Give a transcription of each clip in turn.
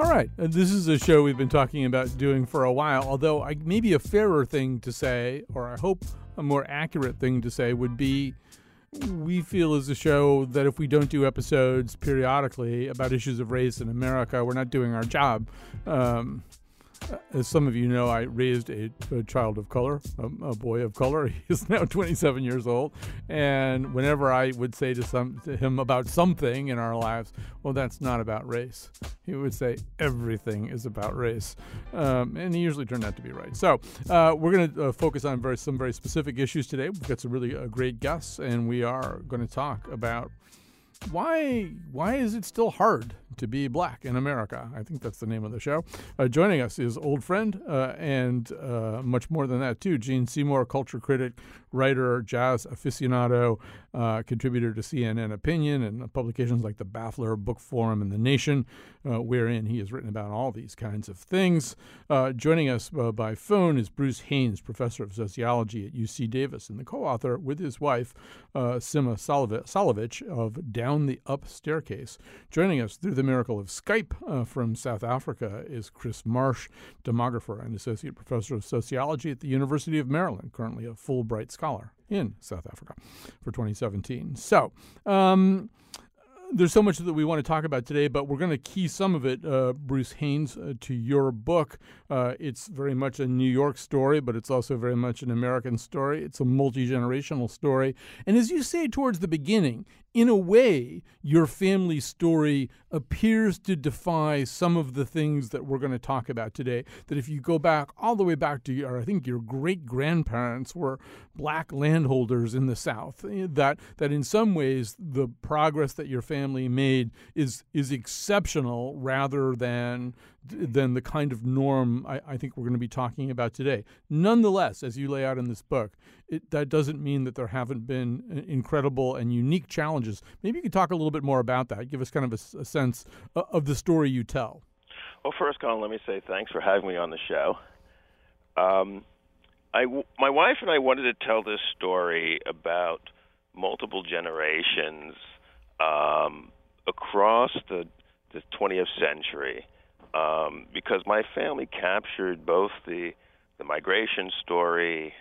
All right, uh, this is a show we've been talking about doing for a while. Although, I, maybe a fairer thing to say, or I hope a more accurate thing to say, would be we feel as a show that if we don't do episodes periodically about issues of race in America, we're not doing our job. Um, as some of you know, I raised a, a child of color, a, a, boy of color. He is now 27 years old, and whenever I would say to some to him about something in our lives, well, that's not about race. He would say everything is about race, um, and he usually turned out to be right. So uh, we're going to uh, focus on very some very specific issues today. We've got some really uh, great guests, and we are going to talk about why why is it still hard to be black in America? I think that's the name of the show. Uh, joining us is old friend uh, and uh, much more than that too. Gene Seymour, culture critic, writer, jazz aficionado, uh, contributor to CNN Opinion and publications like the Baffler Bookforum and The Nation, uh, wherein he has written about all these kinds of things. Uh, joining us by phone is Bruce Haynes, professor of sociology at UC Davis and the co-author with his wife Syma Solovitch of down the up staircase. Joining us through the miracle of Skype uh, from South Africa is Kris Marsh, demographer and associate professor of sociology at the University of Maryland, currently a Fulbright scholar in South Africa for 2017. So, um, there's so much that we want to talk about today, but we're going to key some of it, uh, Bruce Haynes, uh, to your book. Uh, it's very much a New York story, but it's also very much an American story. It's a multi generational story. And as you say towards the beginning, in a way, your family story appears to defy some of the things that we're going to talk about today. That if you go back all the way back to your, I think your great grandparents were black landholders in the South. Eh, that that in some ways the progress that your family made is is exceptional rather than than the kind of norm I, I think we're going to be talking about today. Nonetheless, as you lay out in this book, it, that doesn't mean that there haven't been uh, incredible and unique challenges. Maybe you could talk a little bit more about that. Give us kind of a, a sense of the story you tell. Well, first, Colin, let me say thanks for having me on the show. Um, I, my wife and I wanted to tell this story about multiple generations um, across the, the 20th century um, because my family captured both the the migration story,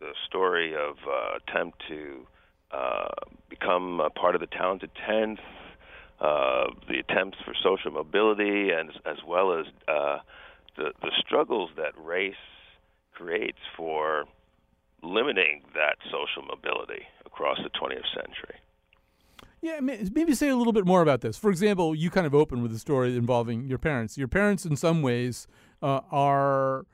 the story of uh, attempt to uh, become a part of the talented tenth, uh, the attempts for social mobility, and as well as uh, the the struggles that race creates for limiting that social mobility across the 20th century. Yeah, maybe say a little bit more about this. For example, you kind of open with a story involving your parents. Your parents, in some ways, uh, are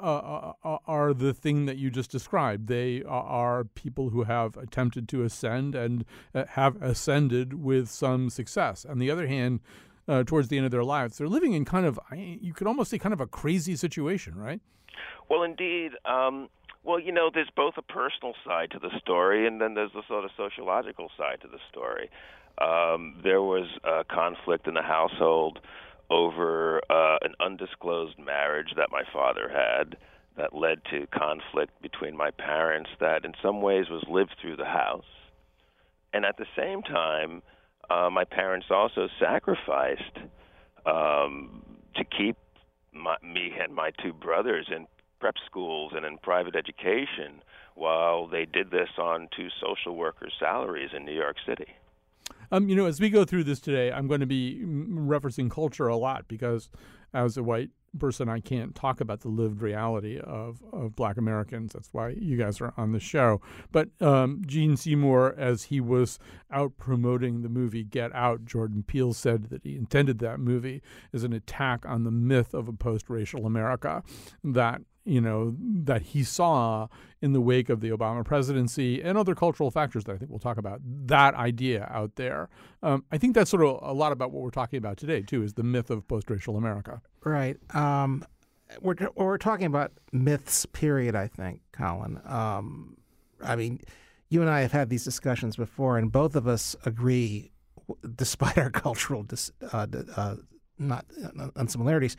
uh, uh are the thing that you just described. They are people who have attempted to ascend and uh, have ascended with some success. On the other hand, uh, towards the end of their lives, they're living in kind of you could almost say kind of a crazy situation, right? Well, indeed. Um, well, you know, there's both a personal side to the story, and then there's a sort of sociological side to the story. Um, there was a conflict in the household over uh, an undisclosed marriage that my father had that led to conflict between my parents that in some ways was lived through the house. And at the same time, uh, my parents also sacrificed um, to keep my, me and my two brothers in prep schools and in private education while they did this on two social workers' salaries in New York City. Um, you know, as we go through this today, I'm going to be referencing culture a lot because as a white person, I can't talk about the lived reality of, of black Americans. That's why you guys are on the show. But um, Gene Seymour, as he was out promoting the movie Get Out, Jordan Peele said that he intended that movie as an attack on the myth of a post racial America. That you know, that he saw in the wake of the Obama presidency and other cultural factors that I think we'll talk about. That idea out there, um, I think that's sort of a lot about what we're talking about today too, is the myth of post-racial America. Right. Um, we're we're talking about myths. Period. I think, Colin. Um, I mean, you and I have had these discussions before, and both of us agree, despite our cultural dis, uh, uh, not uh, unsimilarities,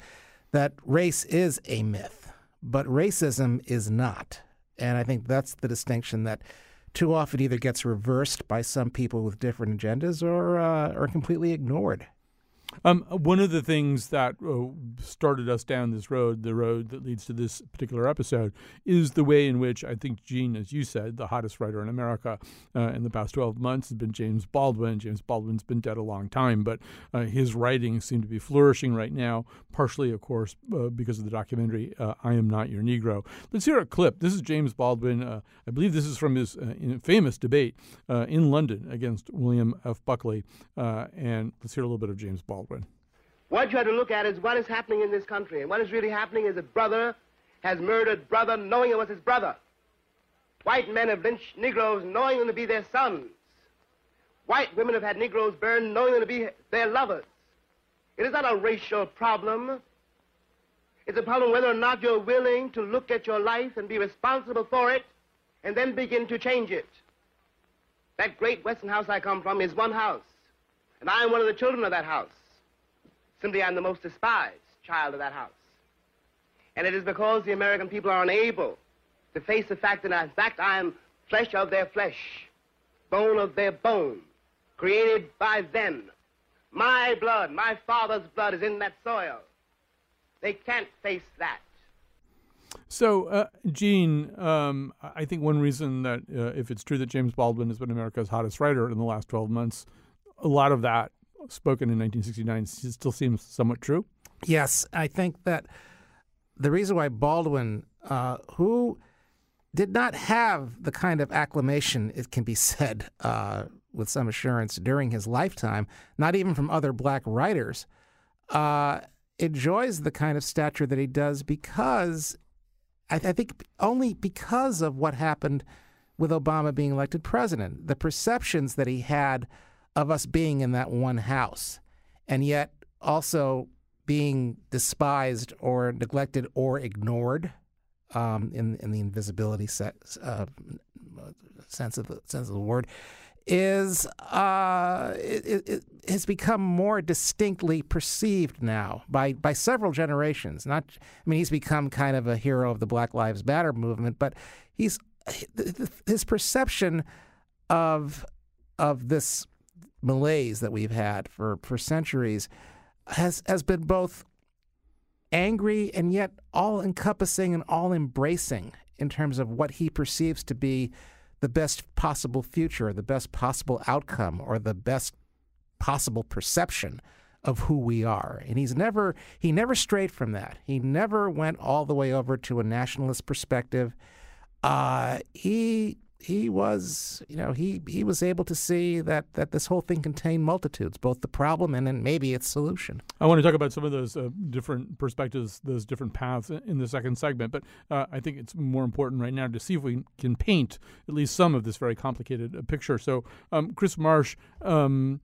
that race is a myth, but racism is not. And I think that's the distinction that too often either gets reversed by some people with different agendas or uh, or completely ignored. Um, one of the things that uh, started us down this road, the road that leads to this particular episode, is the way in which I think Gene, as you said, the hottest writer in America uh, in the past 12 months has been James Baldwin. James Baldwin's been dead a long time, but uh, his writings seem to be flourishing right now, partially, of course, uh, because of the documentary uh, I Am Not Your Negro. Let's hear a clip. This is James Baldwin. Uh, I believe this is from his famous debate in London against William F. Buckley. and let's hear a little bit of James Baldwin. Baldwin. What you have to look at is what is happening in this country. And what is really happening is that brother has murdered brother knowing it was his brother. White men have lynched Negroes knowing them to be their sons. White women have had Negroes burned knowing them to be their lovers. It is not a racial problem. It's a problem whether or not you're willing to look at your life and be responsible for it and then begin to change it. That great Western house I come from is one house. And I am one of the children of that house. Simply, I'm the most despised child of that house. And it is because the American people are unable to face the fact that, in fact, I am flesh of their flesh, bone of their bone, created by them. My blood, my father's blood is in that soil. They can't face that. So, uh, Gene, um, I think one reason that uh, if it's true that James Baldwin has been America's hottest writer in the last 12 months, a lot of that spoken in 1969 still seems somewhat true. Yes, I think that the reason why Baldwin, uh, who did not have the kind of acclamation, it can be said uh, with some assurance, during his lifetime, not even from other black writers, uh, enjoys the kind of stature that he does because I, I think only because of what happened with Obama being elected president. The perceptions that he had of us being in that one house, and yet also being despised or neglected or ignored um, in in the invisibility uh, sense of the sense of the word is uh, it, it, has become more distinctly perceived now by by several generations. Not, I mean, he's become kind of a hero of the Black Lives Matter movement, but he's his perception of of this malaise that we've had for, for centuries has has been both angry and yet all encompassing and all embracing in terms of what he perceives to be the best possible future, the best possible outcome, or the best possible perception of who we are. And he's never he never strayed from that. He never went all the way over to a nationalist perspective. Uh, he he was, you know, he he was able to see that that this whole thing contained multitudes, both the problem and then maybe its solution. I want to talk about some of those uh, different perspectives, those different paths in the second segment, but uh, I think it's more important right now to see if we can paint at least some of this very complicated uh, picture. So, um, Kris Marsh. Um,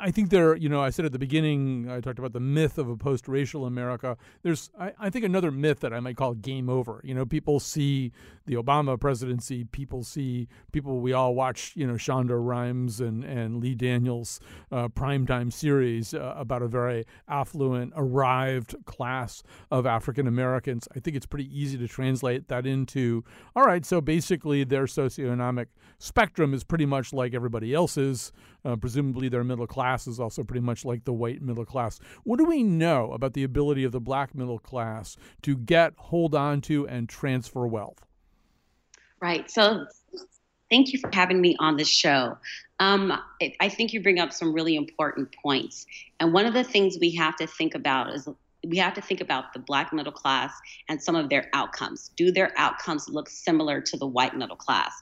I think there, you know, I said at the beginning, I talked about the myth of a post-racial America. There's, I, I, think, another myth that I might call game over. You know, people see the Obama presidency, people see people we all watch, you know, Shonda Rhimes and and Lee Daniels uh, primetime series uh, about a very affluent, arrived class of African Americans. I think it's pretty easy to translate that into, all right, so basically their socioeconomic spectrum is pretty much like everybody else's. Uh, presumably, their middle class is also pretty much like the white middle class. What do we know about the ability of the black middle class to get, hold on to, and transfer wealth? Right. So, thank you for having me on the show. Um, I think you bring up some really important points. And one of the things we have to think about is we have to think about the black middle class and some of their outcomes. Do their outcomes look similar to the white middle class?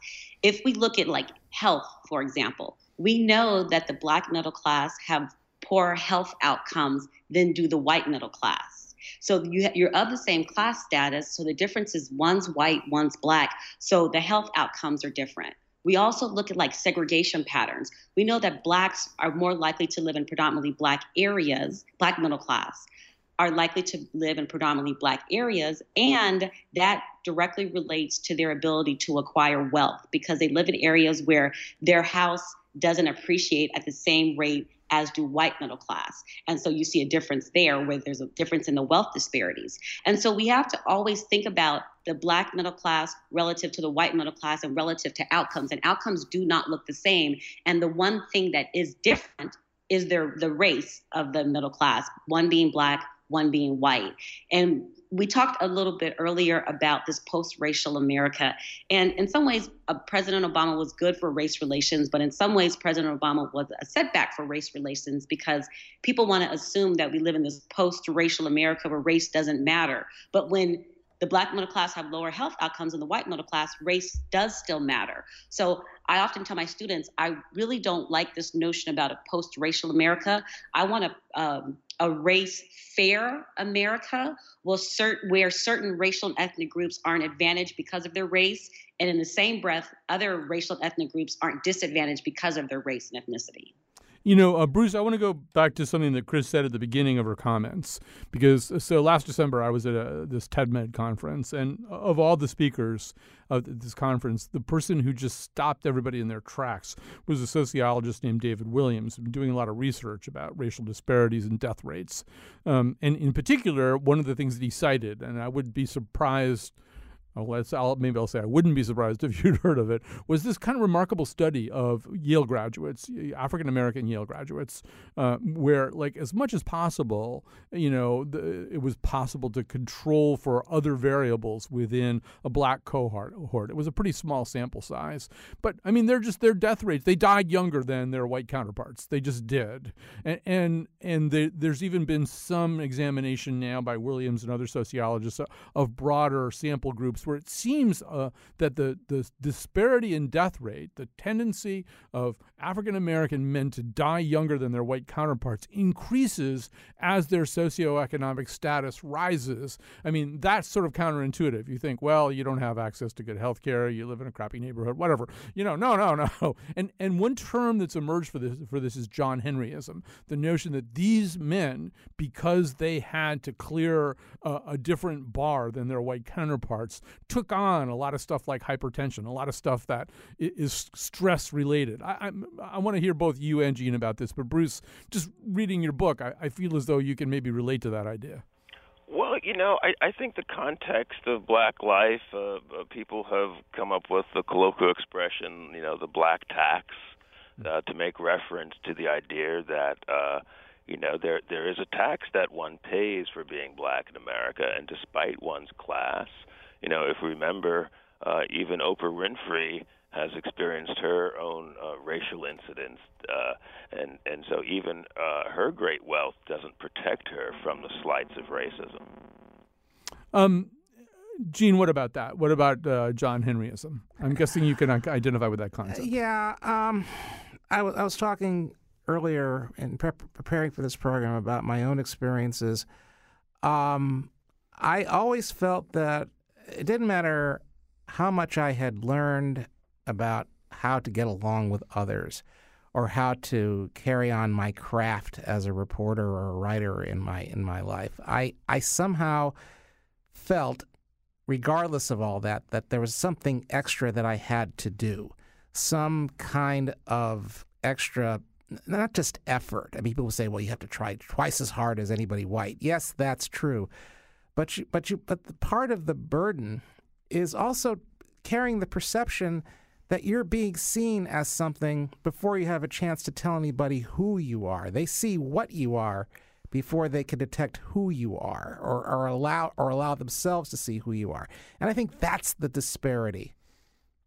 If we look at like health, for example, we know that the black middle class have poorer health outcomes than do the white middle class. So you you're of the same class status. So the difference is one's white, one's black. So the health outcomes are different. We also look at like segregation patterns. We know that blacks are more likely to live in predominantly black areas, black middle class are likely to live in predominantly black areas and that directly relates to their ability to acquire wealth because they live in areas where their house doesn't appreciate at the same rate as do white middle class. And so you see a difference there where there's a difference in the wealth disparities. And so we have to always think about the black middle class relative to the white middle class and relative to outcomes. And outcomes do not look the same. And the one thing that is different is their the race of the middle class, one being black, one being white. And we talked a little bit earlier about this post-racial America, and in some ways, uh, President Obama was good for race relations, but in some ways, President Obama was a setback for race relations because people want to assume that we live in this post-racial America where race doesn't matter. But when the black middle class have lower health outcomes than the white middle class, race does still matter. So I often tell my students, I really don't like this notion about a post-racial America. I want a, um, a race fair America cert- where certain racial and ethnic groups aren't advantage because of their race, and in the same breath, other racial and ethnic groups aren't disadvantaged because of their race and ethnicity. You know, uh, Bruce, I want to go back to something that Kris said at the beginning of her comments because uh, so last December I was at a, this TEDMED conference, and of all the speakers of this conference, the person who just stopped everybody in their tracks was a sociologist named David Williams, doing a lot of research about racial disparities and death rates, um, and in particular, one of the things that he cited, and I would be surprised I'll, maybe I'll say I wouldn't be surprised if you'd heard of it, was this kind of remarkable study of Yale graduates, African American Yale graduates, uh, where, like, as much as possible, you know, the, it was possible to control for other variables within a black cohort. It was a pretty small sample size. But, I mean, they're just their death rates, they died younger than their white counterparts. They just did. And, and, and they, there's even been some examination now by Williams and other sociologists of broader sample groups where it seems uh, that the, the disparity in death rate, the tendency of African American men to die younger than their white counterparts, increases as their socioeconomic status rises. I mean, that's sort of counterintuitive. You think, well, you don't have access to good health care, you live in a crappy neighborhood, whatever. You know, no, no, no. And and one term that's emerged for this for this is John Henryism, the notion that these men, because they had to clear a, a different bar than their white counterparts, took on a lot of stuff like hypertension, a lot of stuff that is stress related. I, I, I want to hear both you and Gene about this, but Bruce, just reading your book, I, I feel as though you can maybe relate to that idea. Well, you know, I, I think the context of black life, uh, uh, people have come up with the colloquial expression, you know, the black tax, uh, to make reference to the idea that, uh, you know, there there is a tax that one pays for being black in America, and despite one's class, you know, if we remember, uh, even Oprah Winfrey has experienced her own uh, racial incidents, uh, and and so even uh, her great wealth doesn't protect her from the slights of racism. Um, Gene, what about that? What about uh, John Henryism? I'm guessing you can identify with that concept. yeah, um, I, w- I was talking earlier in preparing for this program about my own experiences. Um, I always felt that it didn't matter how much I had learned about how to get along with others or how to carry on my craft as a reporter or a writer in my in my life. I, I somehow felt, regardless of all that, that there was something extra that I had to do. Some kind of extra not just effort. I mean, people say, "Well, you have to try twice as hard as anybody white." Yes, that's true, but you, but you, but the part of the burden is also carrying the perception that you're being seen as something before you have a chance to tell anybody who you are. They see what you are before they can detect who you are or, or allow or allow themselves to see who you are. And I think that's the disparity,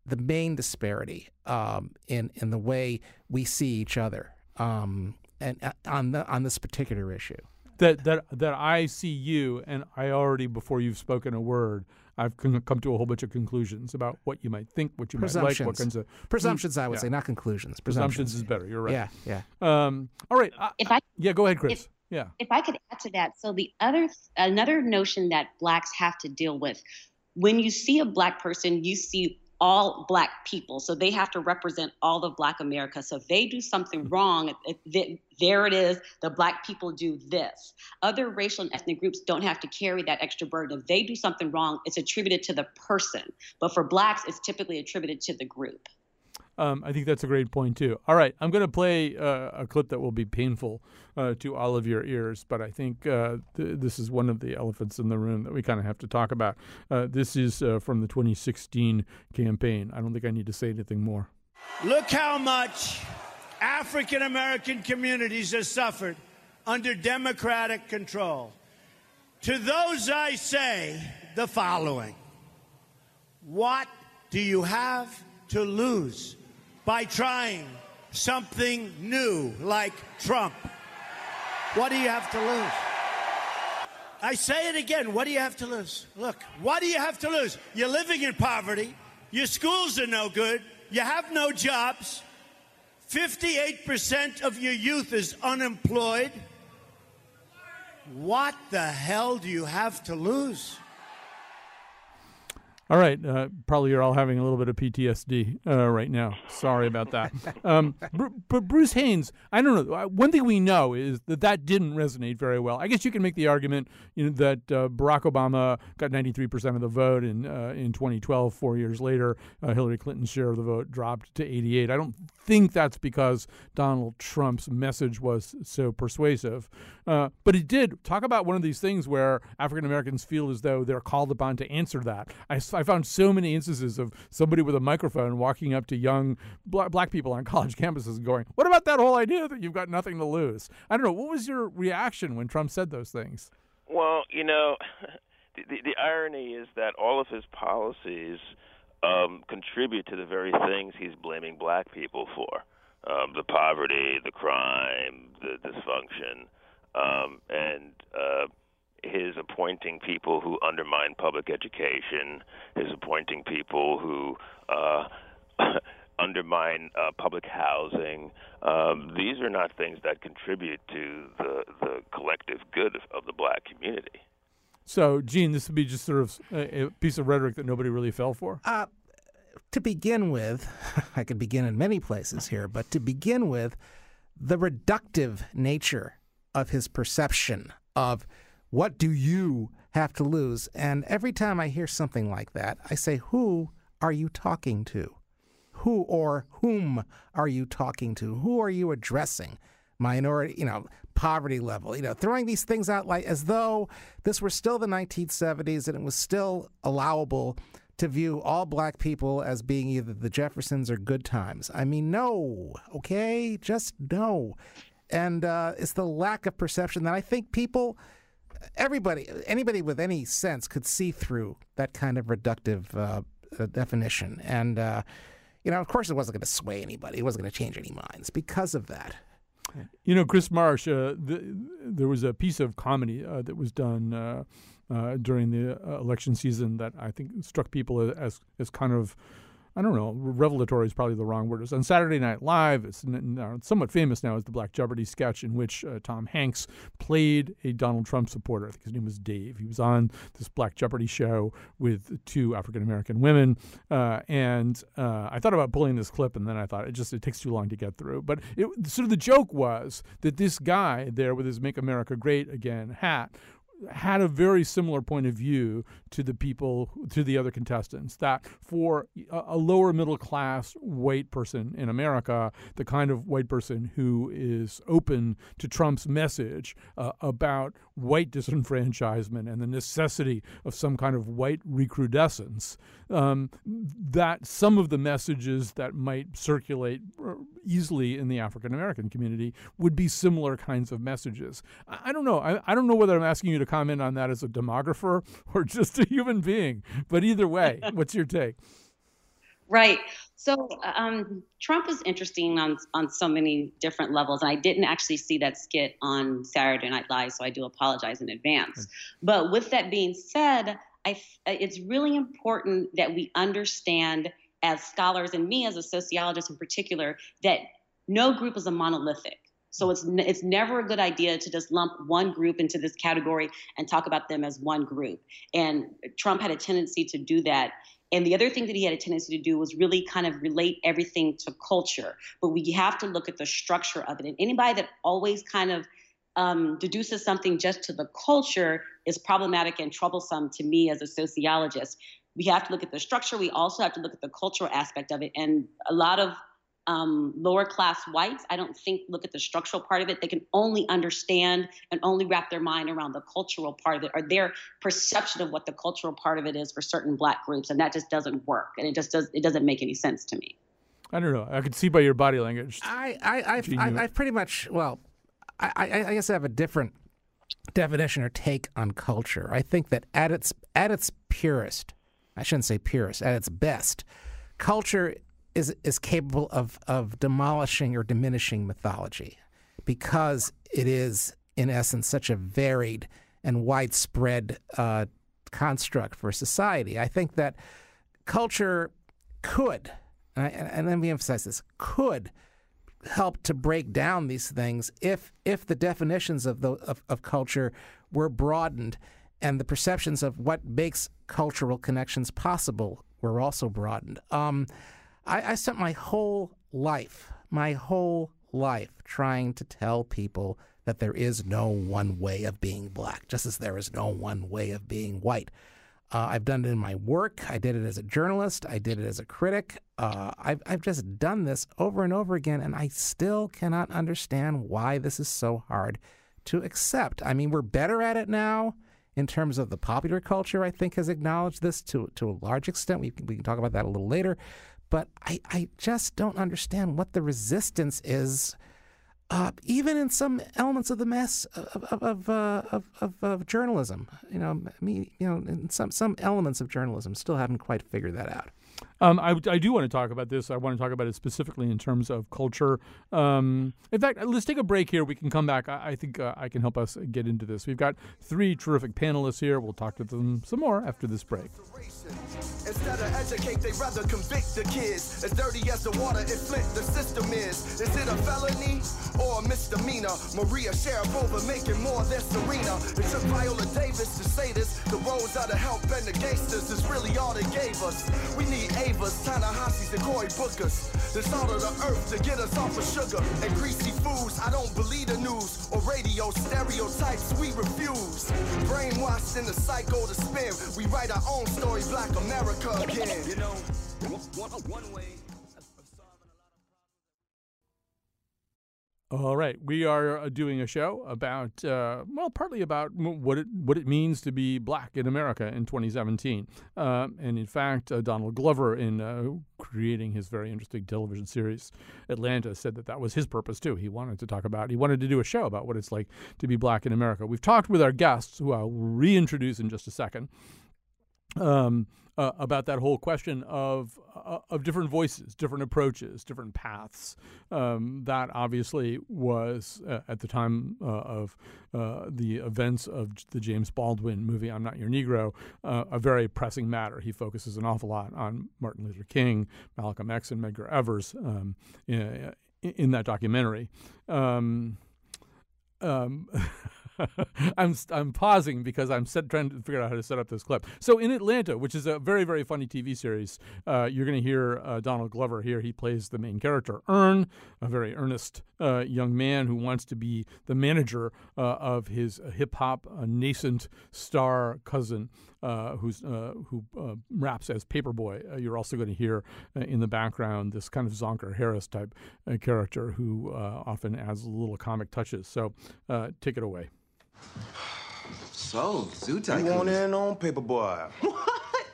the main disparity um, in in the way we see each other um, and uh, on the on this particular issue that that that I see you, and I already before you've spoken a word, I've come to a whole bunch of conclusions about what you might think, what you might like, what kinds of presumptions. I would yeah. say, not conclusions. Presumptions. presumptions. is better. You're right. Yeah, yeah. Um, all right. if I yeah, go ahead, Kris. If, Yeah. If I could add to that, so the other another notion that blacks have to deal with when you see a black person, you see all black people. So they have to represent all of black America. So if they do something wrong, there it is, the black people do this. Other racial and ethnic groups don't have to carry that extra burden. If they do something wrong, it's attributed to the person. But for blacks, it's typically attributed to the group. Um, I think that's a great point too. All right, I'm going to play uh, a clip that will be painful uh, to all of your ears, but I think uh, th- this is one of the elephants in the room that we kind of have to talk about. Uh, this is uh, from the 2016 campaign. I don't think I need to say anything more. Look how much African American communities have suffered under Democratic control. To those I say the following What do you have to lose? By trying something new like Trump. What do you have to lose? I say it again. What do you have to lose? Look, what do you have to lose? You're living in poverty. Your schools are no good. You have no jobs. 58% of your youth is unemployed. What the hell do you have to lose? All right. Uh, probably you're all having a little bit of PTSD uh, right now. Sorry about that. Um, but Bruce Haynes, I don't know. Uh, one thing we know is that that didn't resonate very well. I guess you can make the argument you know, that uh, Barack Obama got 93% of the vote in uh, in 2012. Four years later, uh, Hillary Clinton's share of the vote dropped to 88. I don't think that's because Donald Trump's message was so persuasive. Uh, but he did talk about one of these things where African Americans feel as though they're called upon to answer that. I, I found so many instances of somebody with a microphone walking up to young black, black people on college campuses and going, What about that whole idea that you've got nothing to lose? I don't know. What was your reaction when Trump said those things? Well, you know, the, the, the irony is that all of his policies um, contribute to the very things he's blaming black people for um, the poverty, the crime, the dysfunction. Um, and uh, his appointing people who undermine public education, his appointing people who uh, undermine uh, public housing. Um, these are not things that contribute to the, the collective good of, of the black community. So, Gene, this would be just sort of a, a piece of rhetoric that nobody really fell for? Uh, to begin with, I could begin in many places here, but to begin with, the reductive nature of his perception of what do you have to lose? And every time I hear something like that, I say, Who are you talking to? Who or whom are you talking to? Who are you addressing? Minority, you know, poverty level, you know, throwing these things out like as though this were still the 1970s and it was still allowable to view all black people as being either the Jeffersons or good times. I mean, no, okay? Just no. And uh, it's the lack of perception that I think people everybody, anybody with any sense could see through that kind of reductive uh, uh, definition. And, uh, you know, of course, it wasn't going to sway anybody. It wasn't going to change any minds because of that. You know, Kris Marsh, uh, the, there was a piece of comedy uh, that was done uh, during the election season that I think struck people as, as kind of I don't know, revelatory is probably the wrong word. It's on Saturday Night Live. It's somewhat famous now as the Black Jeopardy sketch in which uh, Tom Hanks played a Donald Trump supporter. I think his name was Dave. He was on this Black Jeopardy show with two African American women, uh, and uh, I thought about pulling this clip, and then I thought it just it takes too long to get through. But it, sort of the joke was that this guy there with his "Make America Great Again" hat had a very similar point of view to the people, to the other contestants, that for a, lower middle class white person in America, the kind of white person who is open to Trump's message uh, about white disenfranchisement and the necessity of some kind of white recrudescence, um, that some of the messages that might circulate uh, easily in the African American community would be similar kinds of messages. I, I don't know. I, I don't know whether I'm asking you to comment on that as a demographer or just a human being, but either way, what's your take? Right. So um, Trump is interesting on on so many different levels. And I didn't actually see that skit on Saturday Night Live, so I do apologize in advance. But with that being said, I, it's really important that we understand, as scholars and me as a sociologist in particular, that no group is a monolithic. So it's it's never a good idea to just lump one group into this category and talk about them as one group. And Trump had a tendency to do that. And the other thing that he had a tendency to do was really kind of relate everything to culture. But we have to look at the structure of it. And anybody that always kind of um, deduces something just to the culture is problematic and troublesome to me as a sociologist. We have to look at the structure. We also have to look at the cultural aspect of it. And a lot of um, lower class whites, I don't think look at the structural part of it. They can only understand and only wrap their mind around the cultural part of it or their perception of what the cultural part of it is for certain black groups. And that just doesn't work. And it just does, it doesn't make any sense to me. I don't know. I could see by your body language. I, I, I've, I, I've pretty much, well, I, I, I guess I have a different definition or take on culture. I think that at its, at its purest, I shouldn't say purest, at its best, culture is is capable of of demolishing or diminishing mythology because it is in essence such a varied and widespread uh, construct for society. I think that culture could, and, I, and let me emphasize this, could help to break down these things if if the definitions of the of, of culture were broadened and the perceptions of what makes cultural connections possible were also broadened. Um, I, I spent my whole life, my whole life, trying to tell people that there is no one way of being black, just as there is no one way of being white. Uh, I've done it in my work. I did it as a journalist. I did it as a critic. Uh, I've, I've just done this over and over again, and I still cannot understand why this is so hard to accept. I mean, we're better at it now in terms of the popular culture, I think, has acknowledged this to, to a large extent. We, we can talk about that a little later. But I, I just don't understand what the resistance is, uh, even in some elements of the mess of of of, uh, of, of, of, journalism. You know, me, you know, some some elements of journalism still haven't quite figured that out. Um, I, I, do want to talk about this. I want to talk about it specifically in terms of culture. Um, in fact, let's take a break here. We can come back. I, I think uh, I can help us get into this. We've got three terrific panelists here. We'll talk to them some more after this break. Instead of educate, they rather convict the kids. As dirty as the water the system is. Is it a felony or a misdemeanor? Maria Sharapova making more than Serena. It took Viola Davis to say this. The roads are help and the gangsters is really all they gave us. We need Avas, Ta-Nehisi's, and Cory Bookers. The salt of the earth to get us off of sugar and greasy foods. I don't believe the news or radio stereotypes. We refuse. Brainwashed in the cycle to spin. We write our own story, Black America again. You know, one, one way. All right, we are uh, doing a show about, uh, well, partly about what it what it means to be black in America in 2017, uh, and in fact, uh, Donald Glover, in uh, creating his very interesting television series Atlanta, said that that was his purpose too. He wanted to talk about, he wanted to do a show about what it's like to be black in America. We've talked with our guests, who I'll reintroduce in just a second. Um, uh, about that whole question of uh, of different voices, different approaches, different paths. Um, that obviously was uh, at the time uh, of uh, the events of the James Baldwin movie "I'm Not Your Negro" uh, a very pressing matter. He focuses an awful lot on Martin Luther King, Malcolm X, and Medgar Evers um, in, in, that documentary. Um, um I'm I'm pausing because I'm set, trying to figure out how to set up this clip. So in Atlanta, which is a very very funny TV series, uh, you're going to hear uh, Donald Glover here. He plays the main character, Earn, a very earnest uh, young man who wants to be the manager uh, of his hip hop nascent star cousin. Uh, who's uh, who uh, raps as Paper Boi. Uh, you're also going to hear uh, in the background this kind of Zonker Harris type character who often adds little comic touches. So take it away. So, Zoo Tycoon. You want in on Paper Boi? What?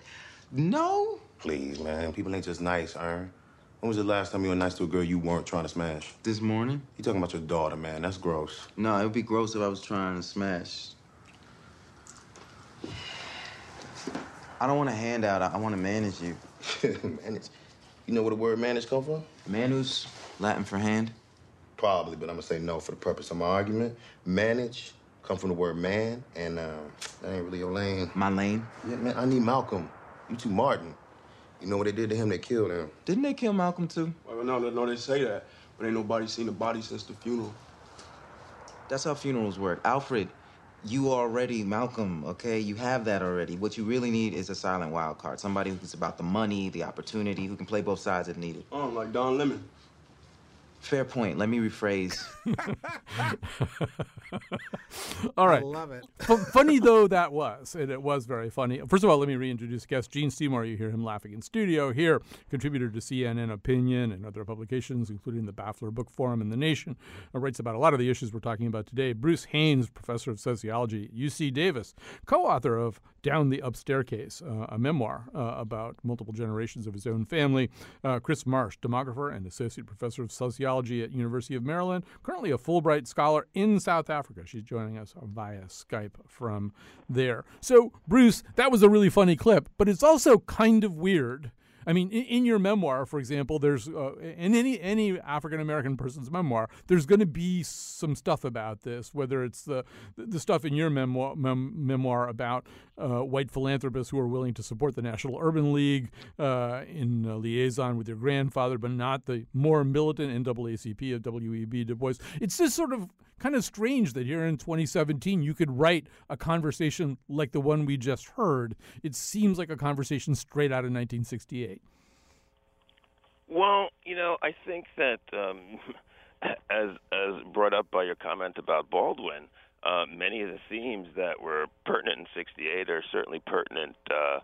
No? Please, man. People ain't just nice, Earn. When was the last time you were nice to a girl you weren't trying to smash? This morning. You talking about your daughter, man. That's gross. No, it would be gross if I was trying to smash. I don't want a handout. I, I want to manage you. manage? You know where the word manage come from? Manus, Latin for hand. Probably, but I'm gonna say no for the purpose of my argument. Manage come from the word man, and uh, that ain't really your lane. My lane? Yeah, man, I need Malcolm. You too Martin. You know what they did to him? They killed him. Didn't they kill Malcolm too? Well, no, no, they say that, but ain't nobody seen the body since the funeral. That's how funerals work. Alfred, you already Malcolm, okay? You have that already. What you really need is a silent wild card. Somebody who's about the money, the opportunity, who can play both sides if needed. Oh, like Don Lemon. Fair point. Let me rephrase. All right. I love it. F- funny though that was, and it was very funny. First of all, let me reintroduce guest Gene Seymour. You hear him laughing in studio here, contributor to CNN Opinion and other publications, including the Baffler Bookforum and The Nation. Uh, writes about a lot of the issues we're talking about today. Bruce Haynes, professor of sociology at UC Davis, co-author of Down the Upstaircase, uh, a memoir uh, about multiple generations of his own family. Uh, Kris Marsh, demographer and associate professor of sociology at University of Maryland, currently a Fulbright scholar in South Africa. She's joining us via Skype from there. So, Bruce, that was a really funny clip, but it's also kind of weird I mean, in, in your memoir, for example, there's uh, in any any African American person's memoir, there's going to be some stuff about this. Whether it's the the stuff in your memoir mem- memoir about uh, white philanthropists who are willing to support the National Urban League uh, in liaison with your grandfather, but not the more militant NAACP of W.E.B. Du Bois. It's just sort of kind of strange that here in 2017 you could write a conversation like the one we just heard. It seems like a conversation straight out of 1968. Well, you know, I think that um, as as brought up by your comment about Baldwin, uh, many of the themes that were pertinent in '68 are certainly pertinent uh,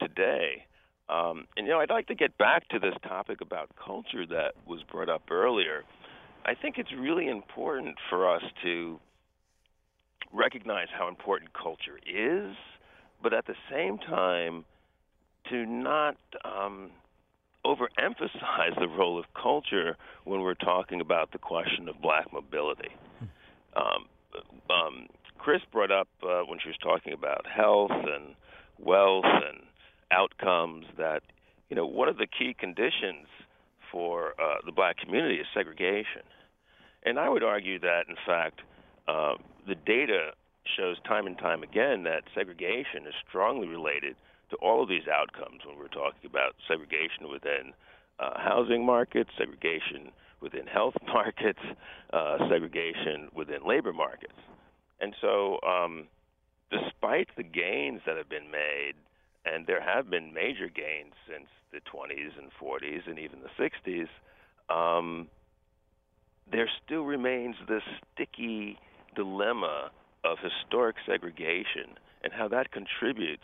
today. Um, and you know, I'd like to get back to this topic about culture that was brought up earlier. I think it's really important for us to recognize how important culture is, but at the same time, to not um, overemphasize the role of culture when we're talking about the question of black mobility. Um, um, Kris brought up uh, when she was talking about health and wealth and outcomes that you know one of the key conditions for uh, the black community is segregation, and I would argue that in fact uh, the data shows time and time again that segregation is strongly related to all of these outcomes when we're talking about segregation within uh, housing markets, segregation within health markets, uh, segregation within labor markets. And so, um, despite the gains that have been made, and there have been major gains since the 20s and 40s and even the 60s, um, there still remains this sticky dilemma of historic segregation and how that contributes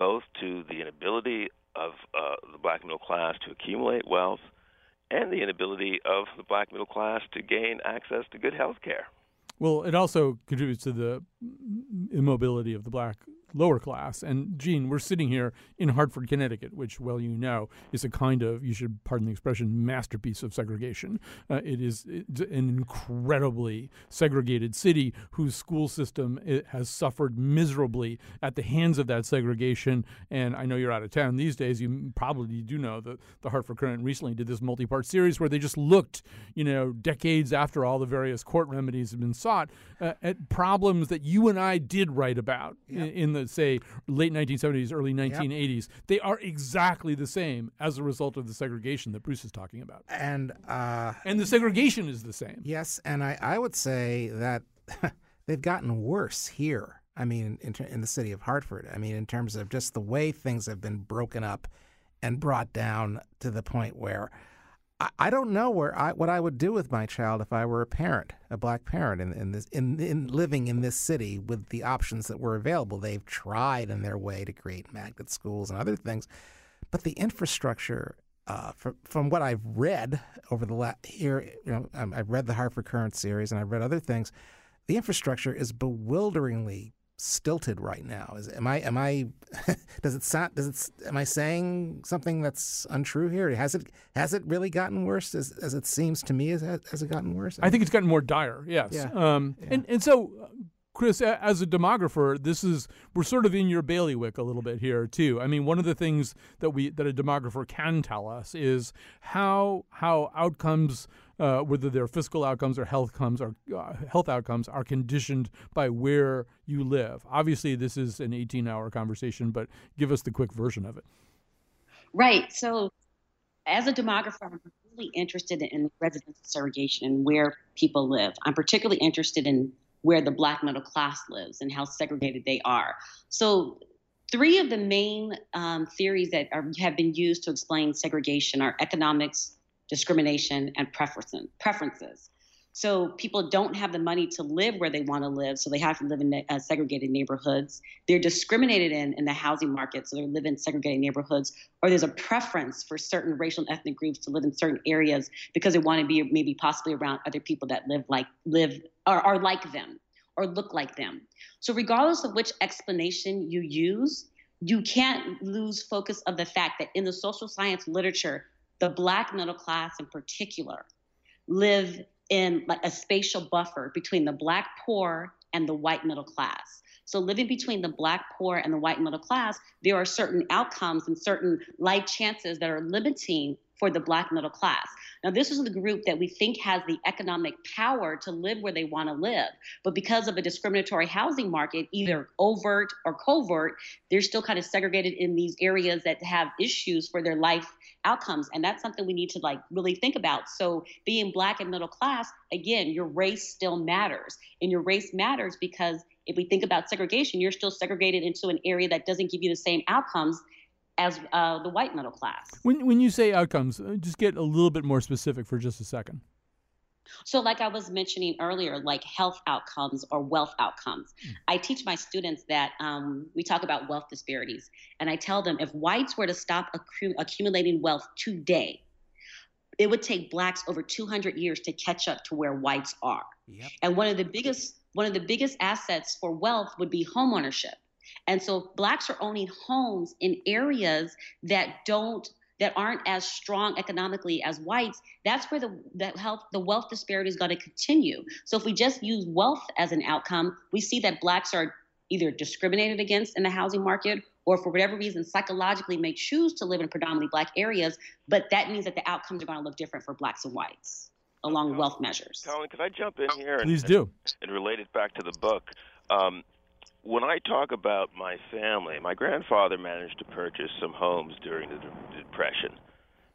both to the inability of uh, the black middle class to accumulate wealth and the inability of the black middle class to gain access to good health care. Well, it also contributes to the immobility of the black lower class. And Gene, we're sitting here in Hartford, Connecticut, which, well, you know, is a kind of, you should pardon the expression, masterpiece of segregation. Uh, it is an incredibly segregated city whose school system has suffered miserably at the hands of that segregation. And I know you're out of town these days. You probably do know that the Hartford Courant recently did this multi-part series where they just looked, you know, decades after all the various court remedies have been sought uh, at problems that you and I did write about in, in the say late 1970s, early 1980s, yep. they are exactly the same as a result of the segregation that Bruce is talking about. And uh, and the segregation is the same. Yes, and I, I would say that they've gotten worse here. I mean, in, in the city of Hartford. I mean, in terms of just the way things have been broken up and brought down to the point where I don't know where I, what I would do with my child if I were a parent, a black parent, in, in this in, in living in this city with the options that were available. They've tried in their way to create magnet schools and other things, but the infrastructure, uh, from, from what I've read over the last here, you know, um, I've read the Hartford Courant series and I've read other things. The infrastructure is bewilderingly stilted right now. Is am I am I does it sound does it am I saying something that's untrue here? Has it has it really gotten worse as, as it seems to me? Has, has it gotten worse? I think it's gotten more dire. Yes. Yeah. Um, yeah. And and so. Kris, as a demographer, this is we're sort of in your bailiwick a little bit here too. I mean, one of the things that we that a demographer can tell us is how how outcomes uh, whether they're fiscal outcomes or health outcomes or uh, health outcomes are conditioned by where you live. Obviously, this is an 18-hour conversation, but give us the quick version of it. Right. So, as a demographer, I'm really interested in residential segregation and where people live. I'm particularly interested in where the black middle class lives and how segregated they are. So, three of the main um, theories that are, have been used to explain segregation are economics, discrimination, and preferences. So people don't have the money to live where they want to live, so they have to live in uh, segregated neighborhoods. They're discriminated in in the housing market, so they live in segregated neighborhoods. Or there's a preference for certain racial and ethnic groups to live in certain areas because they want to be maybe possibly around other people that live like live or are like them or look like them. So regardless of which explanation you use, you can't lose focus of the fact that in the social science literature, the black middle class in particular live in like a spatial buffer between the black poor and the white middle class. So living between the black poor and the white middle class, there are certain outcomes and certain life chances that are limiting for the black middle class. Now, this is the group that we think has the economic power to live where they want to live. But because of a discriminatory housing market, either overt or covert, they're still kind of segregated in these areas that have issues for their life outcomes. And that's something we need to like really think about. So being black and middle class, again, your race still matters. And your race matters because if we think about segregation, you're still segregated into an area that doesn't give you the same outcomes as uh, the white middle class. When when you say outcomes, uh, just get a little bit more specific for just a second. So, like I was mentioning earlier, like health outcomes or wealth outcomes. Mm. I teach my students that um, we talk about wealth disparities, and I tell them if whites were to stop accru- accumulating wealth today, it would take blacks over 200 years to catch up to where whites are. Yep. And one of the biggest one of the biggest assets for wealth would be homeownership. And so blacks are owning homes in areas that don't that aren't as strong economically as whites, that's where the the health the wealth disparity is going to continue. So if we just use wealth as an outcome, we see that blacks are either discriminated against in the housing market or for whatever reason psychologically may choose to live in predominantly black areas, but that means that the outcomes are going to look different for blacks and whites along wealth measures. Colin, could I jump in here? And, Please do. And, and relate it back to the book. Um, when I talk about my family, my grandfather managed to purchase some homes during the Depression,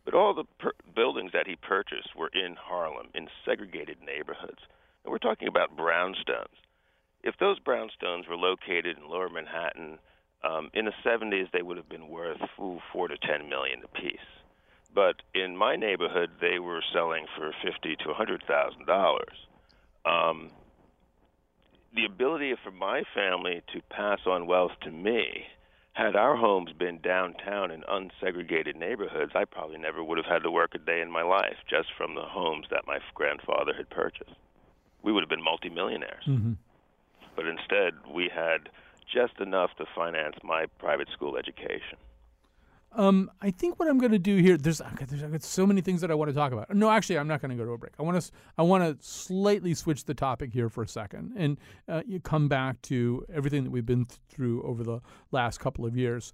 but all the per- buildings that he purchased were in Harlem, in segregated neighborhoods. And we're talking about brownstones. If those brownstones were located in lower Manhattan, um, in the 70s they would have been worth ooh, four to 10 million apiece. But in my neighborhood, they were selling for fifty to a hundred thousand dollars. The ability for my family to pass on wealth to me had our homes been downtown in unsegregated neighborhoods, I probably never would have had to work a day in my life just from the homes that my grandfather had purchased. We would have been multimillionaires. Mm-hmm. But instead, we had just enough to finance my private school education. Um, I think what I'm going to do here, there's, there's so many things that I want to talk about. No, actually, I'm not going to go to a break. I want to I want to slightly switch the topic here for a second and uh, you come back to everything that we've been through over the last couple of years.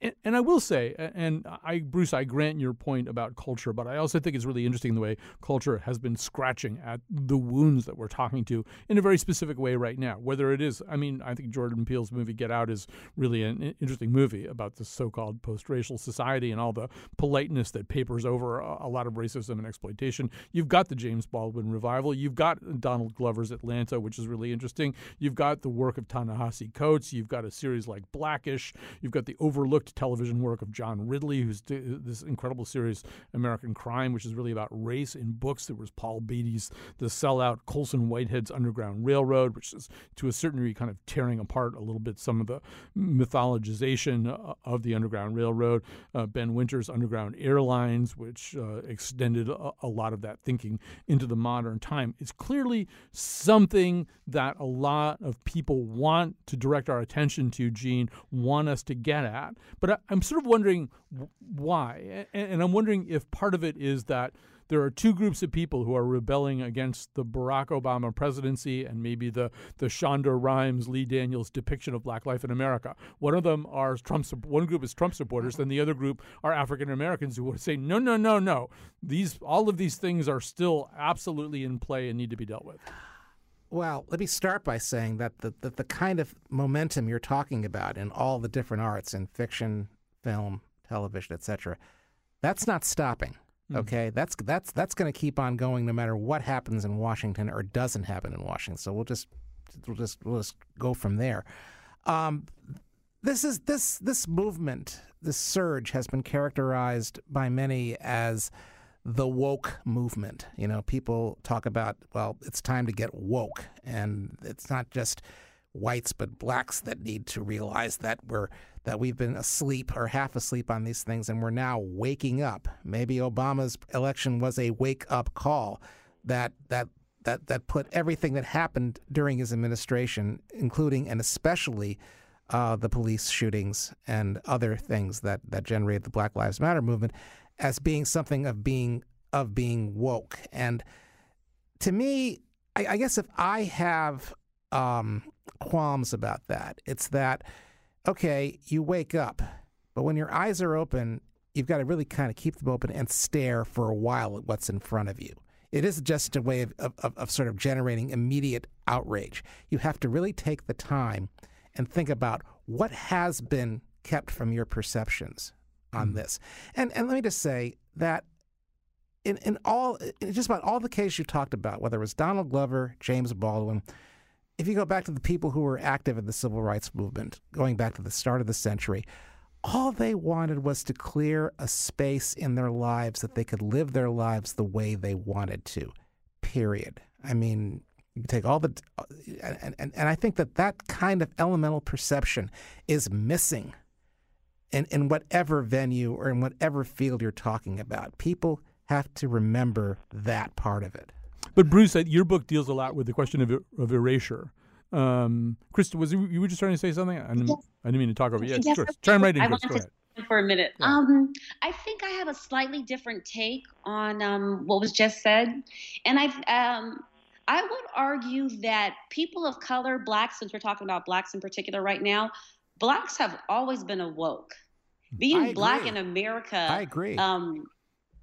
And, and, I will say, and I, Bruce, I grant your point about culture, but I also think it's really interesting the way culture has been scratching at the wounds that we're talking to in a very specific way right now. Whether it is, I mean, I think Jordan Peele's movie Get Out is really an interesting movie about the so-called post-racial society and all the politeness that papers over a, a lot of racism and exploitation. You've got the James Baldwin revival. You've got Donald Glover's Atlanta, which is really interesting. You've got the work of Ta-Nehisi Coates. You've got a series like Blackish. You've got the overlooked television work of John Ridley, who's this incredible series American Crime, which is really about race in books. There was Paul Beatty's The Sellout, Colson Whitehead's Underground Railroad, which is to a certain degree kind of tearing apart a little bit some of the mythologization uh, of the Underground Railroad. Uh, ben Winters' Underground Airlines, which uh, extended a, a lot of that thinking into the modern time. It's clearly something that a lot of people want to direct our attention to, Gene, want us to get at. But I, am sort of wondering why. And, and I'm wondering if part of it is that there are two groups of people who are rebelling against the Barack Obama presidency and maybe the, the Shonda Rhimes, Lee Daniels depiction of black life in America. One of them are Trump. One group is Trump supporters, then the other group are African Americans who would say, no, no, no, no. These all of these things are still absolutely in play and need to be dealt with. Well, let me start by saying that the, the, the kind of momentum you're talking about in all the different arts, in fiction, film, television, etc., that's not stopping. Okay, that's that's that's going to keep on going no matter what happens in Washington or doesn't happen in Washington. So we'll just we'll just we'll just go from there. Um, this is this this movement, this surge has been characterized by many as the woke movement. You know, people talk about well, it's time to get woke, and it's not just whites but blacks that need to realize that we're that we've been asleep or half asleep on these things and we're now waking up. Maybe Obama's election was a wake up call that that that that put everything that happened during his administration, including and especially uh, the police shootings and other things that that generated the Black Lives Matter movement, as being something of being of being woke. And to me, I, I guess if I have um, qualms about that, it's that okay, you wake up, but when your eyes are open, you've got to really kind of keep them open and stare for a while at what's in front of you. It isn't just a way of, of, of sort of generating immediate outrage. You have to really take the time and think about what has been kept from your perceptions on mm. this. And and let me just say that in, in all in just about all the cases you talked about, whether it was Donald Glover, James Baldwin, if you go back to the people who were active in the civil rights movement, going back to the start of the century, all they wanted was to clear a space in their lives that they could live their lives the way they wanted to. Period. I mean, you take all the, and, and, and I think that that kind of elemental perception is missing in, in whatever venue or in whatever field you're talking about. People have to remember that part of it. But Bruce, your book deals a lot with the question of, of erasure. Um, Krista, was you, you were just trying to say something? I didn't, yes. I didn't mean to talk over you. Yes, sure. Chime right in, Kris. Go ahead. For a minute, yeah. um, I think I have a slightly different take on um, what was just said, and I, um, I would argue that people of color, blacks, since we're talking about blacks in particular right now, blacks have always been awoke. Being black in America, I agree. Um,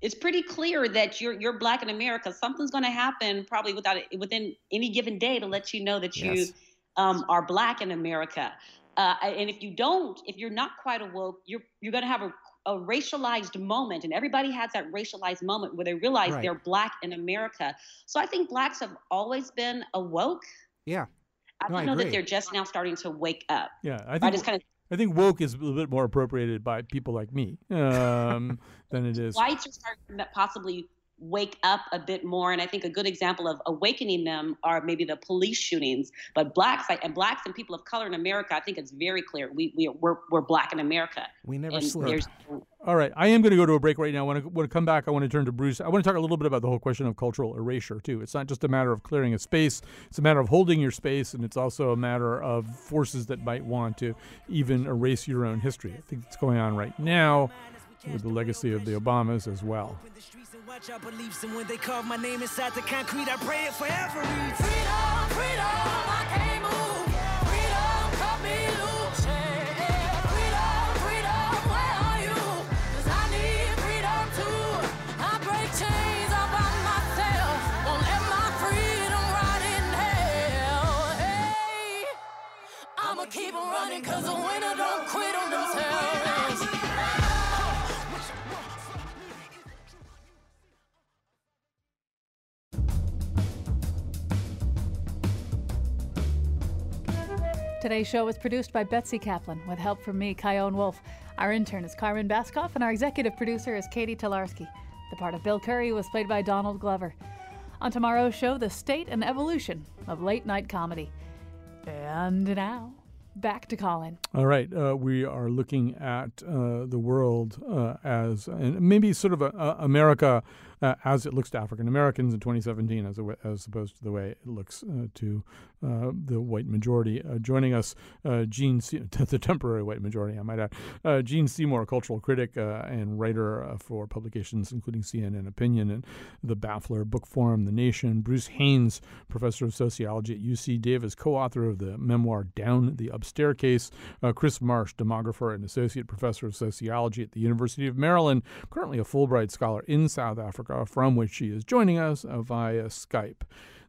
it's pretty clear that you're you're black in America. Something's going to happen probably without within any given day to let you know that you yes. um, are black in America. Uh, and if you don't, if you're not quite awoke, you're you're going to have a, a, racialized moment, and everybody has that racialized moment where they realize right. they're black in America. So I think blacks have always been awoke. Yeah. I don't know that they're just now starting to wake up. Yeah, I think I just kind of I think woke is a little bit more appropriated by people like me um, than it is. Whites are starting possibly wake up a bit more, and I think a good example of awakening them are maybe the police shootings. But blacks and blacks and people of color in America, I think it's very clear we we we're, we're black in America. We never sleep. All right, I am going to go to a break right now. When I want to come back, I want to turn to Bruce. I want to talk a little bit about the whole question of cultural erasure too. It's not just a matter of clearing a space; it's a matter of holding your space, and it's also a matter of forces that might want to even erase your own history. I think it's going on right now with the legacy of the Obamas as well. Keep running cause the winner don't quit on themselves. Today's show was produced by Betsy Kaplan with help from me, Chion Wolf. Our intern is Carmen Baskoff, and our executive producer is Catie Talarski. The part of Bill Curry was played by Donald Glover. On tomorrow's show, the state and evolution of late night comedy. And now, back to Colin. All right, uh, we are looking at uh, the world uh, as, and maybe sort of a, a America uh, as it looks to African Americans in 2017, as, as opposed to the way it looks uh, to uh, the white majority. Uh, joining us, uh, Gene, Se- the temporary white majority, I might add, uh, Gene Seymour, cultural critic and writer for publications including CNN Opinion and the Baffler Bookforum, The Nation. Bruce Haynes, professor of sociology at UC Davis, co-author of the memoir Down the Up Staircase. Kris Marsh, demographer and associate professor of sociology at the University of Maryland, currently a Fulbright scholar in South Africa Africa, from which she is joining us via Skype.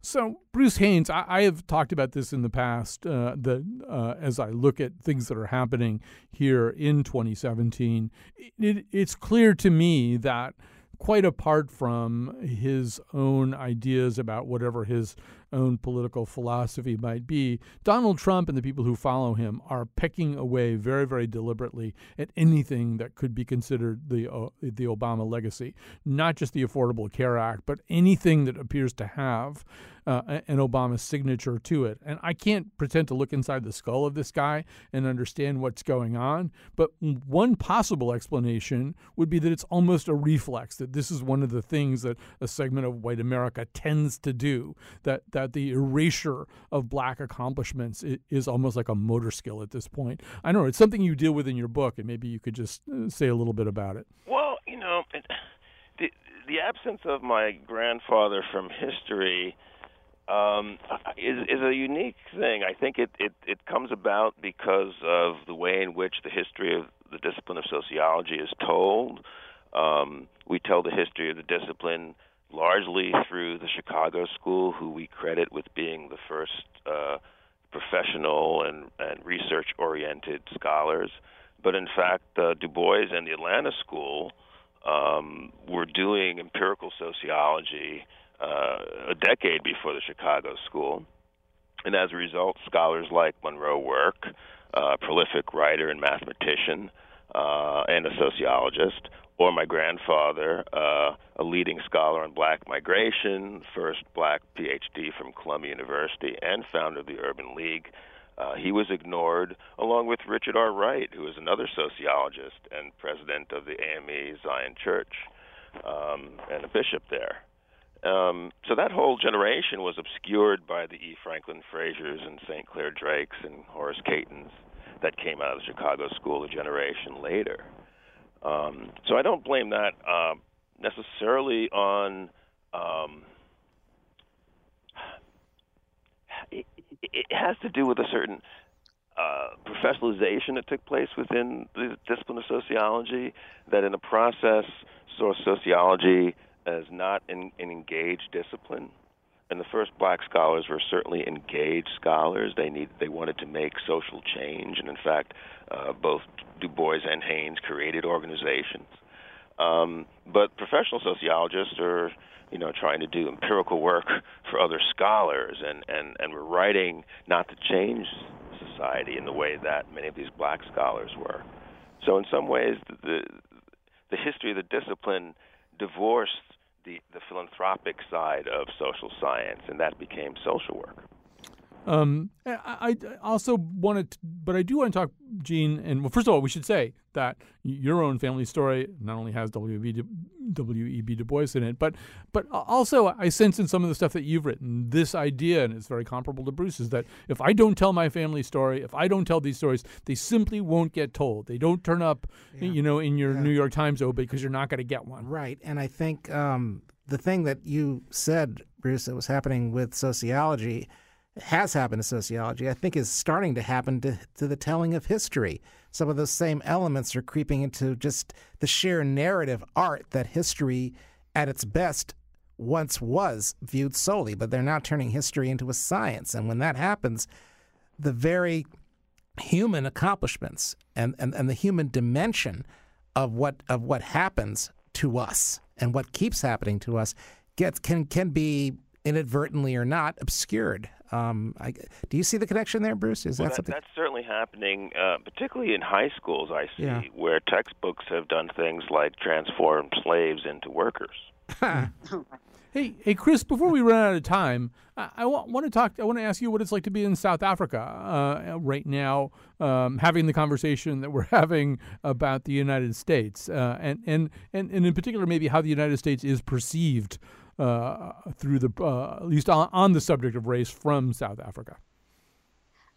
So, Bruce Haynes, I, I, have talked about this in the past. Uh, that uh, as I look at things that are happening here in 2017, it, it's clear to me that quite apart from his own ideas about whatever his own political philosophy might be, Donald Trump and the people who follow him are pecking away very, very deliberately at anything that could be considered the uh, the Obama legacy. Not just the Affordable Care Act, but anything that appears to have uh, an Obama signature to it. And I can't pretend to look inside the skull of this guy and understand what's going on. But one possible explanation would be that it's almost a reflex that this is one of the things that a segment of white America tends to do. That that the erasure of black accomplishments is almost like a motor skill at this point. I don't know. It's something you deal with in your book, and maybe you could just uh, say a little bit about it. Well, you know. It, the, the absence of my grandfather from history um, is is a unique thing. I think it, it it comes about because of the way in which the history of the discipline of sociology is told. Um, we tell the history of the discipline largely through the Chicago School, who we credit with being the first uh, professional and, and research oriented scholars. But in fact, uh, Du Bois and the Atlanta School um, were doing empirical sociology uh, a decade before the Chicago School. And as a result, scholars like Monroe Work, a prolific writer and mathematician, uh, and a sociologist, or my grandfather, uh, a leading scholar on black migration, first black PhD from Columbia University, and founder of the Urban League. Uh, he was ignored, along with Richard R. Wright, who is another sociologist and president of the AME Zion Church um, and a bishop there. Um, so that whole generation was obscured by the E. Franklin Frazier's and St. Clair Drakes and Horace Cayton's that came out of the Chicago School a generation later. Um, so I don't blame that uh, necessarily on. Um, it, it has to do with a certain uh, professionalization that took place within the discipline of sociology. That in the process, saw sociology as not an, an engaged discipline. And the first black scholars were certainly engaged scholars. They need they wanted to make social change, and in fact, uh, both Du Bois and Haynes created organizations. Um, but professional sociologists are, you know, trying to do empirical work for other scholars, and and and we're writing not to change society in the way that many of these black scholars were. So in some ways, the the history of the discipline divorced the, the philanthropic side of social science, and that became social work. Um, I, I, also wanted, to, but I do want to talk, Gene. And well, first of all, we should say that your own family story not only has W.E.B. W.E.B. Du Bois in it, but but also I sense in some of the stuff that you've written this idea, and it's very comparable to Bruce's, that if I don't tell my family story, if I don't tell these stories, they simply won't get told. They don't turn up, yeah. you know, in your yeah. New York Times obit because you're not going to get one. Right, and I think um, the thing that you said, Bruce, that was happening with sociology has happened to sociology, I think is starting to happen to, to the telling of history. Some of those same elements are creeping into just the sheer narrative art that history at its best once was viewed solely, but they're now turning history into a science. And when that happens, the very human accomplishments and, and, and the human dimension of what of what happens to us and what keeps happening to us gets can can be inadvertently or not obscured. Um, I, do you see the connection there, Bruce? Is well, that, something? That's certainly happening, uh, particularly in high schools. I see yeah. where textbooks have done things like transform slaves into workers. hey, hey, Kris. Before we run out of time, I, I want to talk. I want to ask you what it's like to be in South Africa uh, right now, um, having the conversation that we're having about the United States, uh, and, and and and in particular, maybe how the United States is perceived uh, through the uh, at least on, on, the subject of race from South Africa?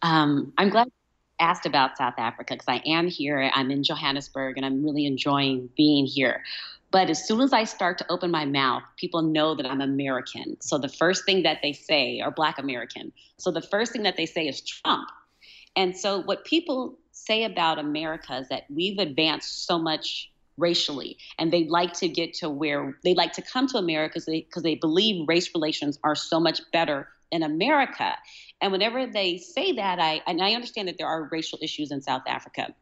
Um, I'm glad you asked about South Africa because I am here. I'm in Johannesburg and I'm really enjoying being here. But as soon as I start to open my mouth, people know that I'm American. So the first thing that they say, or Black American. So the first thing that they say is Trump. And so what people say about America is that we've advanced so much racially and they like to get to where they like to come to america because they, they believe race relations are so much better in america and whenever they say that i and i understand that there are racial issues in south africa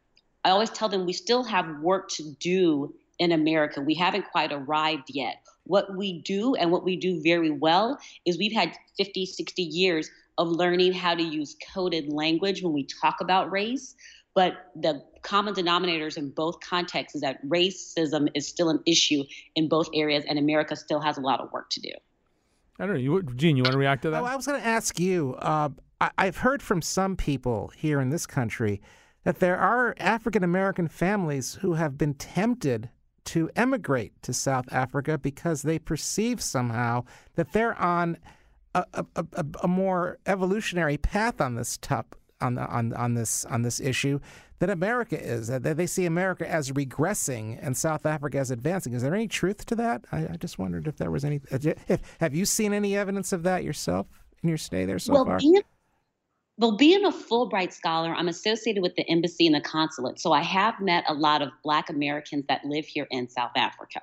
i always tell them we still have work to do in America. We haven't quite arrived yet. What we do and what we do very well is we've had 50, 60 years of learning how to use coded language when we talk about race. But the common denominators in both contexts is that racism is still an issue in both areas, and America still has a lot of work to do. I don't know. You, Gene, you want to react to that? Oh, I was going to ask you. Uh, I, I've heard from some people here in this country that there are African American families who have been tempted to emigrate to South Africa because they perceive somehow that they're on a, a, a, a more evolutionary path on this top on on on this on this issue than America is. That they see America as regressing and South Africa as advancing. Is there any truth to that? I, I just wondered if there was any. If, have you seen any evidence of that yourself in your stay there so well, far? Being, well, being a Fulbright scholar, I'm associated with the embassy and the consulate. So I have met a lot of Black Americans that live here in South Africa.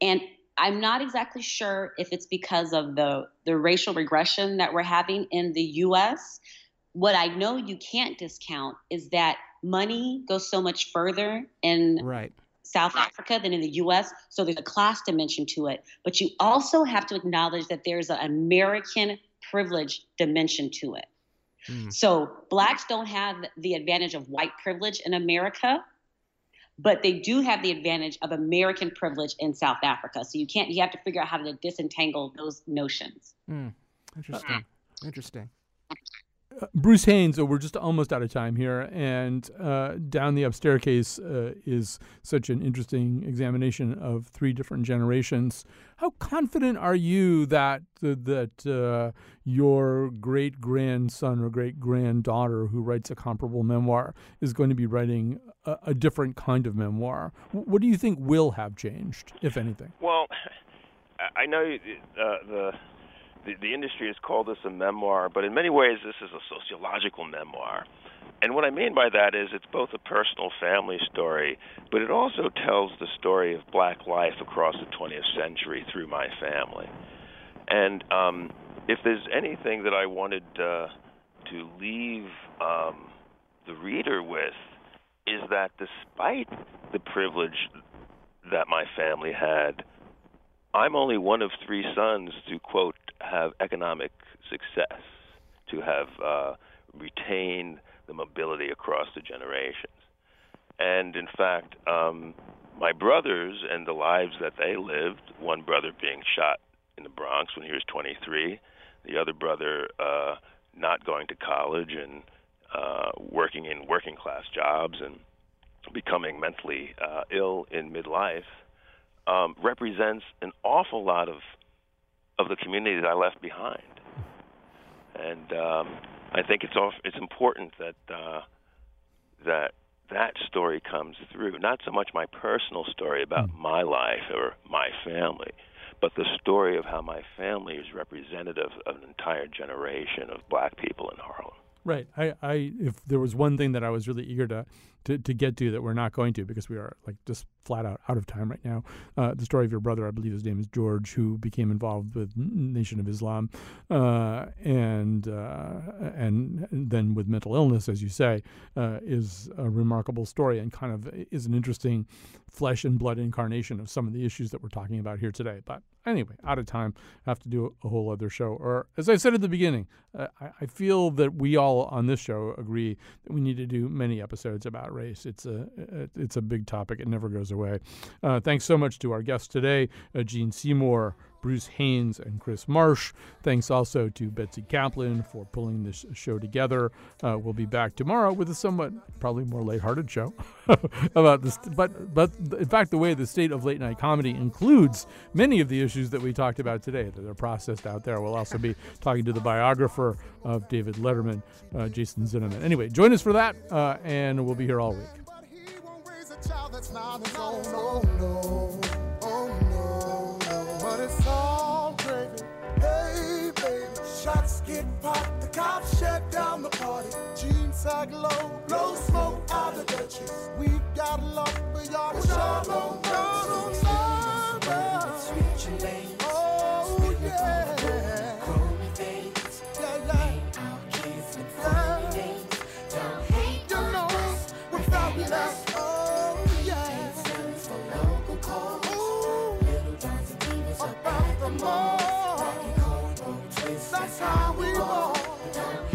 And I'm not exactly sure if it's because of the, the racial regression that we're having in the US. What I know you can't discount is that money goes so much further in right. South Africa than in the US. So there's a class dimension to it. But you also have to acknowledge that there's an American privilege dimension to it. Mm. So blacks don't have the advantage of white privilege in America, but they do have the advantage of American privilege in South Africa. So you can't you have to figure out how to disentangle those notions. Mm. Interesting. Interesting. Uh, Bruce Haynes, we're just almost out of time here, and uh, down the up staircase uh, is such an interesting examination of three different generations. How confident are you that that uh, your great grandson or great granddaughter who writes a comparable memoir is going to be writing a, a different kind of memoir? What do you think will have changed, if anything? Well, I know uh, the the, the industry has called this a memoir, but in many ways, this is a sociological memoir. And what I mean by that is it's both a personal family story, but it also tells the story of black life across the 20th century through my family. And um, if there's anything that I wanted uh, to leave um, the reader with, is that despite the privilege that my family had, I'm only one of three sons to quote have economic success, to have uh, retained the mobility across the generations. And in fact, um, my brothers and the lives that they lived, one brother being shot in the Bronx when he was 23, the other brother uh, not going to college and uh, working in working class jobs and becoming mentally uh, ill in midlife, um, represents an awful lot of of the community that I left behind. And um, I think it's off, it's important that uh, that that story comes through. Not so much my personal story about mm. my life or my family, but the story of how my family is representative of an entire generation of black people in Harlem. Right. I, I, if there was one thing that I was really eager to, to, to get to that we're not going to because we are like just flat out out of time right now. Uh, the story of your brother, I believe his name is George, who became involved with Nation of Islam, uh, and uh, and then with mental illness, as you say, uh, is a remarkable story and kind of is an interesting flesh and blood incarnation of some of the issues that we're talking about here today. But anyway, out of time, have to do a whole other show. Or as I said at the beginning, uh, I, I feel that we all on this show agree that we need to do many episodes about race. It's a it's a big topic. It never goes away. Uh, thanks so much to our guests today, uh, Gene Seymour, Bruce Haynes and Kris Marsh. Thanks also to Betsy Kaplan for pulling this show together. Uh, we'll be back tomorrow with a somewhat, probably more lighthearted show about this. But, but in fact, the way the state of late night comedy includes many of the issues that we talked about today that are processed out there. We'll also be talking to the biographer of David Letterman, uh, Jason Zinoman. Anyway, join us for that, uh, and we'll be here all week. get popped. The cops shut down the party. Jeans sag low, blow smoke out of the trees. We got love for y'all to shine on. God on fire. Switch your lanes. Oh, yeah. Fabulous. Oh, yeah. Little Johnson Divas the mall that's how we roll.